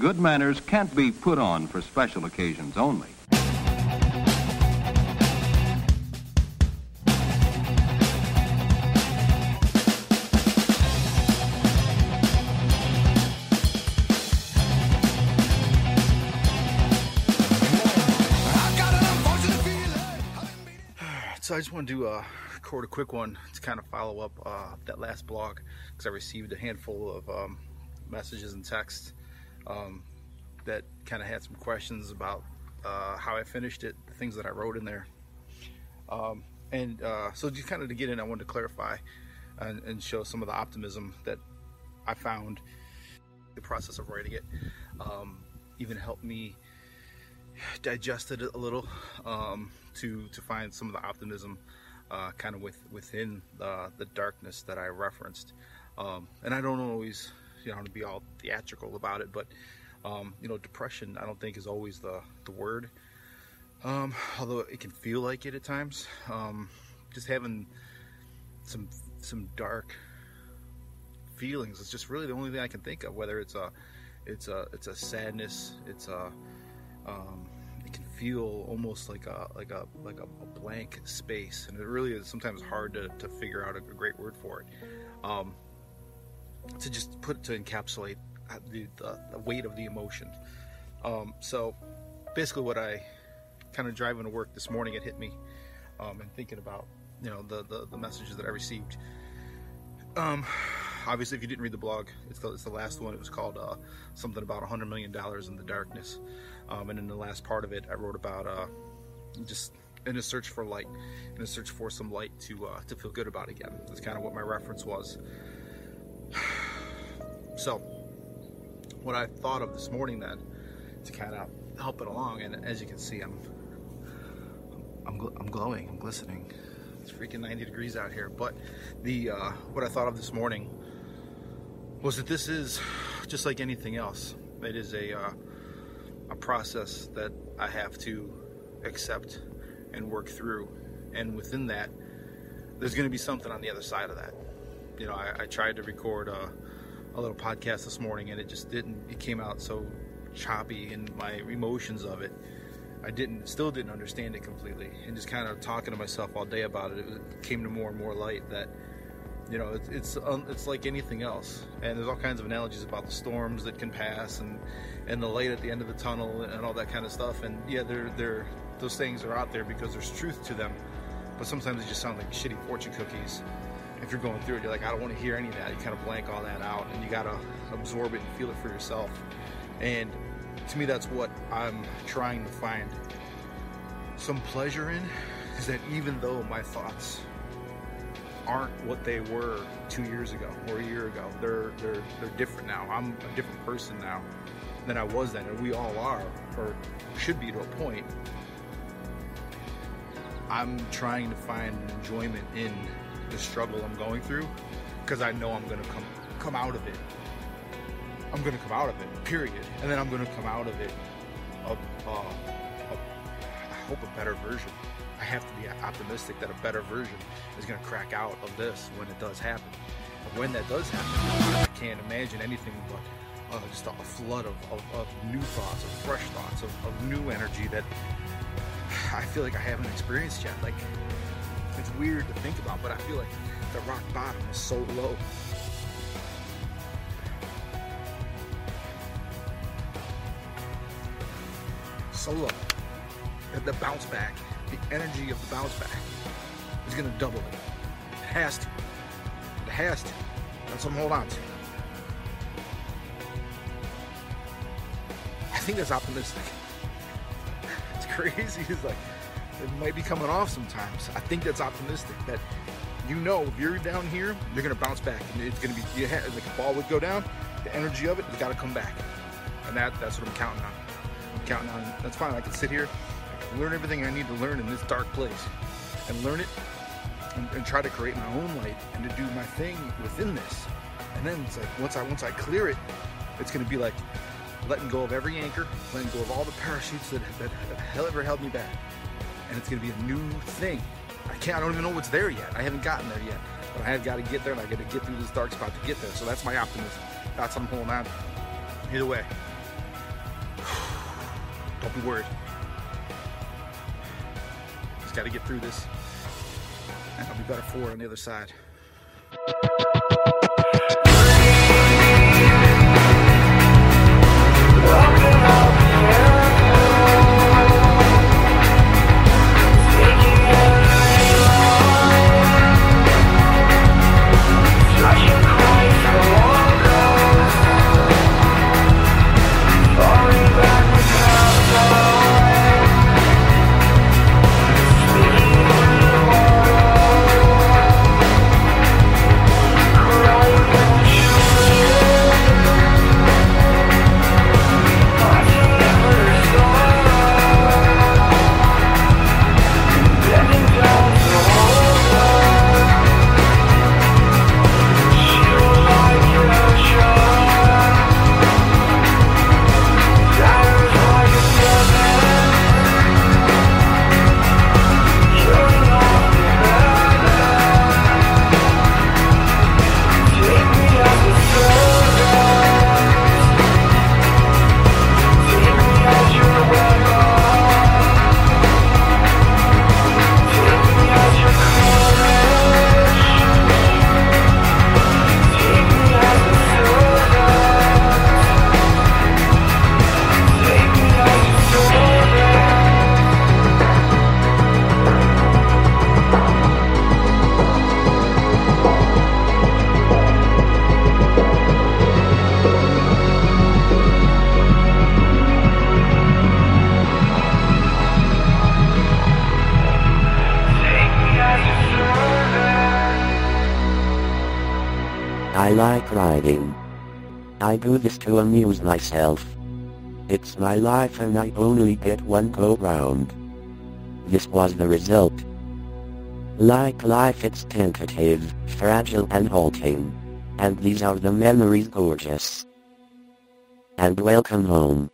good manners can't be put on for special occasions only. So I just want to uh, record a quick one to kind of follow up uh, that last blog because I received a handful of um, messages and texts um, that kind of had some questions about uh, how I finished it, the things that I wrote in there. Um, and uh, so just kind of to get in, I wanted to clarify and, and, show some of the optimism that I found the process of writing it. Um, even helped me digest it a little um, to to find some of the optimism uh, kind of with within the, the darkness that I referenced. Um, and I don't always you know to be all theatrical about it, but um, you know depression I don't think is always the the word. Um, although it can feel like it at times. Um, just having some some dark feelings is just really the only thing I can think of. Whether it's a it's a it's a sadness, it's a um, it can feel almost like a like a like a, a, blank space, and it really is sometimes hard to, to figure out a, a great word for it. Um, to just put to encapsulate the, the, the weight of the emotion. Um, so basically, what I kind of driving to work this morning, it hit me, um, and thinking about you know the, the, the messages that I received. Um, obviously, if you didn't read the blog, it's the, it's the last one. It was called uh, something about $100 million in the darkness. Um, and in the last part of it, I wrote about uh, just in a search for light, in a search for some light to uh, to feel good about again. That's kind of what my reference was. So, what I thought of this morning then to kind of help it along, and as you can see, I'm I'm, gl- I'm glowing, I'm glistening. It's freaking 90 degrees out here. But the uh, what I thought of this morning was that this is just like anything else. It is a uh, a process that I have to accept and work through, and within that, there's going to be something on the other side of that. You know, I, I tried to record a, a little podcast this morning, and it just didn't. It came out so choppy, and my emotions of it. I didn't, still didn't understand it completely, and just kind of talking to myself all day about it. It came to more and more light that you know it's it's, um, it's like anything else and there's all kinds of analogies about the storms that can pass and and the light at the end of the tunnel and all that kind of stuff and yeah they're they're those things are out there because there's truth to them but sometimes they just sound like shitty fortune cookies if you're going through it you're like i don't want to hear any of that you kind of blank all that out and you got to absorb it and feel it for yourself and to me that's what i'm trying to find some pleasure in is that even though my thoughts aren't what they were two years ago or a year ago. They're they're they're different now. I'm a different person now than I was then, and we all are, or should be to a point. I'm trying to find enjoyment in the struggle I'm going through because I know I'm gonna come come out of it. I'm gonna come out of it, period. And then I'm gonna come out of it a, a, a I hope a better version. I have to be optimistic that a better version is going to crack out of this when it does happen. And when that does happen, I can't imagine anything but uh, just a flood of, of, of, new thoughts, of fresh thoughts, of, of new energy that I feel like I haven't experienced yet. Like, it's weird to think about, but I feel like the rock bottom is so low. So low. that The bounce back the energy of the bounce back is to double it. It has to. It has to. That's what I'm holding on to. I think that's optimistic. It's crazy. It's like it might be coming off sometimes. I think that's optimistic. That you know, if you're down here, you're gonna bounce back, and it's gonna be you have, like a ball would go down. The energy of it has got to come back, and that that's what I'm counting on. I'm counting on. That's fine. I can sit here can learn everything I need to learn in this dark place and learn it and, and, try to create my own light and to do my thing within this. And then it's like once I once I clear it, it's gonna be like letting go of every anchor, letting go of all the parachutes that, that have ever held me back. And it's gonna be a new thing. I can't I don't even know what's there yet. I haven't gotten there yet. But I have got to get there and I gotta get through this dark spot to get there. So that's my optimism. That's what I'm holding on. Either way, Don't be worried. Just got to get through this, and I'll be better for it on the other side. Like riding. I do this to amuse myself. It's my life and I only get one go round. This was the result. Like life it's tentative, fragile and halting. And these are the memories gorgeous. And welcome home.